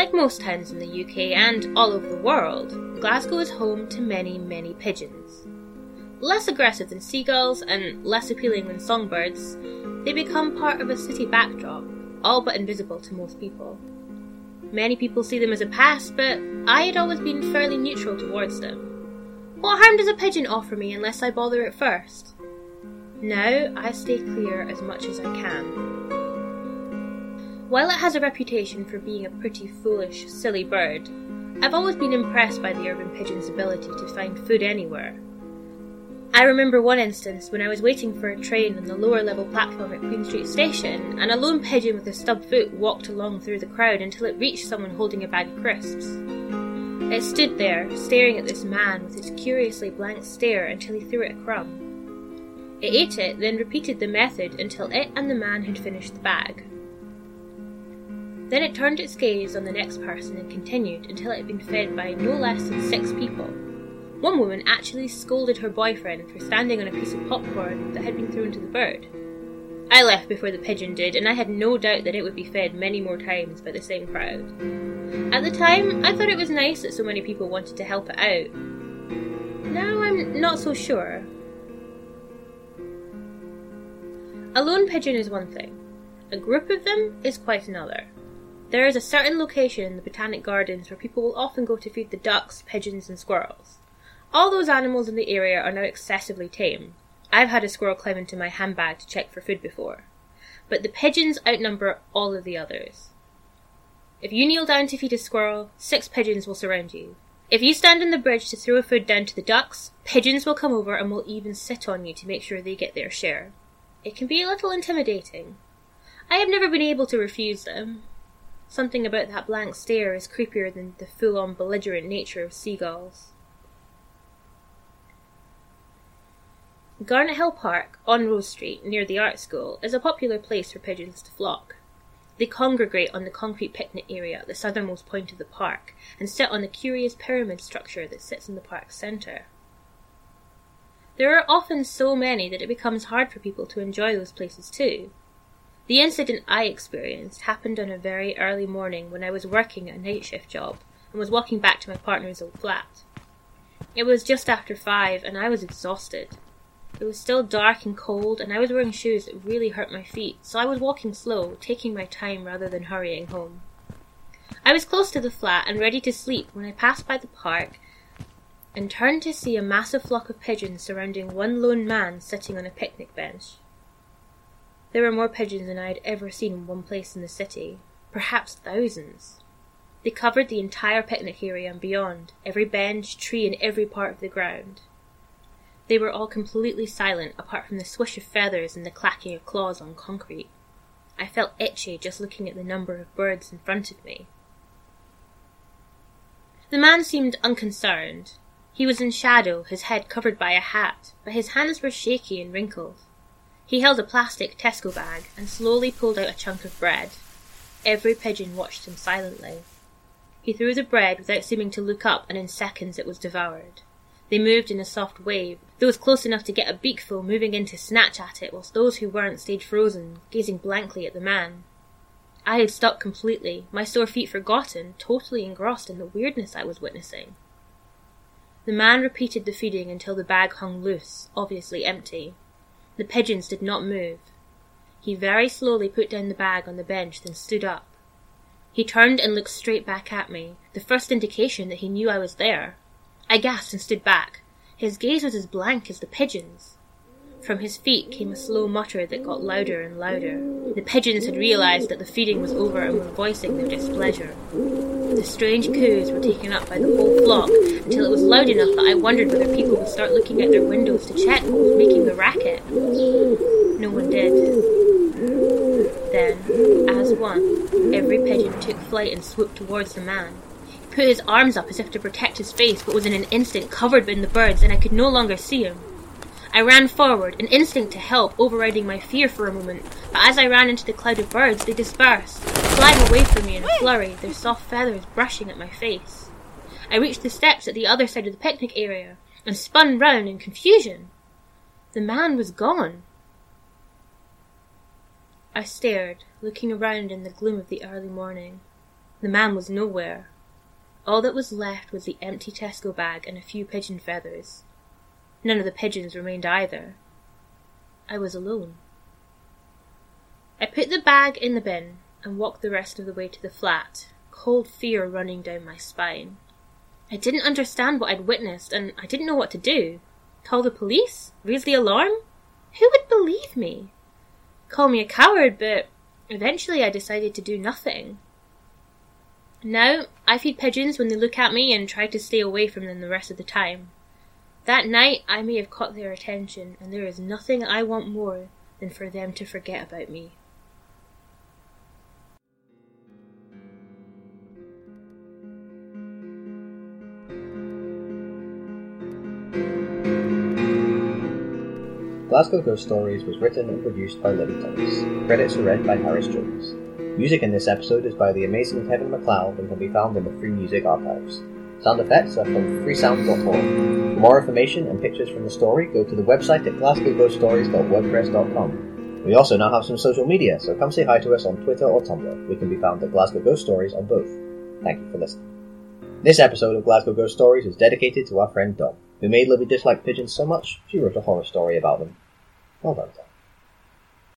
Like most towns in the UK and all over the world, Glasgow is home to many, many pigeons. Less aggressive than seagulls and less appealing than songbirds, they become part of a city backdrop, all but invisible to most people. Many people see them as a pest, but I had always been fairly neutral towards them. What harm does a pigeon offer me unless I bother it first? Now I stay clear as much as I can. While it has a reputation for being a pretty foolish, silly bird, I've always been impressed by the urban pigeon's ability to find food anywhere. I remember one instance when I was waiting for a train on the lower level platform at Queen Street Station, and a lone pigeon with a stub foot walked along through the crowd until it reached someone holding a bag of crisps. It stood there, staring at this man with its curiously blank stare until he threw it a crumb. It ate it, then repeated the method until it and the man had finished the bag. Then it turned its gaze on the next person and continued until it had been fed by no less than six people. One woman actually scolded her boyfriend for standing on a piece of popcorn that had been thrown to the bird. I left before the pigeon did, and I had no doubt that it would be fed many more times by the same crowd. At the time, I thought it was nice that so many people wanted to help it out. Now I'm not so sure. A lone pigeon is one thing, a group of them is quite another. There is a certain location in the Botanic Gardens where people will often go to feed the ducks, pigeons, and squirrels. All those animals in the area are now excessively tame. I've had a squirrel climb into my handbag to check for food before. But the pigeons outnumber all of the others. If you kneel down to feed a squirrel, six pigeons will surround you. If you stand on the bridge to throw food down to the ducks, pigeons will come over and will even sit on you to make sure they get their share. It can be a little intimidating. I have never been able to refuse them, Something about that blank stare is creepier than the full on belligerent nature of seagulls. Garnet Hill Park, on Rose Street, near the art school, is a popular place for pigeons to flock. They congregate on the concrete picnic area at the southernmost point of the park and sit on the curious pyramid structure that sits in the park's centre. There are often so many that it becomes hard for people to enjoy those places too. The incident I experienced happened on a very early morning when I was working a night shift job and was walking back to my partner's old flat. It was just after five and I was exhausted. It was still dark and cold and I was wearing shoes that really hurt my feet, so I was walking slow, taking my time rather than hurrying home. I was close to the flat and ready to sleep when I passed by the park and turned to see a massive flock of pigeons surrounding one lone man sitting on a picnic bench. There were more pigeons than I had ever seen in one place in the city, perhaps thousands. They covered the entire picnic area and beyond, every bench, tree, and every part of the ground. They were all completely silent, apart from the swish of feathers and the clacking of claws on concrete. I felt itchy just looking at the number of birds in front of me. The man seemed unconcerned. He was in shadow, his head covered by a hat, but his hands were shaky and wrinkled. He held a plastic Tesco bag and slowly pulled out a chunk of bread. Every pigeon watched him silently. He threw the bread without seeming to look up, and in seconds it was devoured. They moved in a soft wave, those close enough to get a beakful moving in to snatch at it, whilst those who weren't stayed frozen, gazing blankly at the man. I had stopped completely, my sore feet forgotten, totally engrossed in the weirdness I was witnessing. The man repeated the feeding until the bag hung loose, obviously empty. The pigeons did not move. He very slowly put down the bag on the bench, then stood up. He turned and looked straight back at me, the first indication that he knew I was there. I gasped and stood back. His gaze was as blank as the pigeons. From his feet came a slow mutter that got louder and louder. The pigeons had realized that the feeding was over and were voicing their displeasure. The strange coos were taken up by the whole flock until it was loud enough that I wondered whether people would start looking out their windows to check what was making the racket. No one did. Then, as one, every pigeon took flight and swooped towards the man. He put his arms up as if to protect his face, but was in an instant covered in the birds, and I could no longer see him. I ran forward, an instinct to help overriding my fear for a moment, but as I ran into the cloud of birds, they dispersed, flying away from me in a flurry, their soft feathers brushing at my face. I reached the steps at the other side of the picnic area and spun round in confusion. The man was gone. I stared, looking around in the gloom of the early morning. The man was nowhere. All that was left was the empty Tesco bag and a few pigeon feathers. None of the pigeons remained either. I was alone. I put the bag in the bin and walked the rest of the way to the flat, cold fear running down my spine. I didn't understand what I'd witnessed, and I didn't know what to do. Call the police? Raise the alarm? Who would believe me? Call me a coward, but eventually I decided to do nothing. Now, I feed pigeons when they look at me and try to stay away from them the rest of the time. That night I may have caught their attention, and there is nothing I want more than for them to forget about me. Glasgow Ghost Stories was written and produced by Libby Thomas. Credits are read by Harris Jones. Music in this episode is by the amazing Kevin MacLeod and can be found in the Free Music Archives. Sound effects are from freesound.org. For more information and pictures from the story, go to the website at glasgowghoststories.wordpress.com. We also now have some social media, so come say hi to us on Twitter or Tumblr. We can be found at Glasgow Ghost Stories on both. Thank you for listening. This episode of Glasgow Ghost Stories is dedicated to our friend Dom, who made Libby dislike pigeons so much she wrote a horror story about them. Well done, Dom.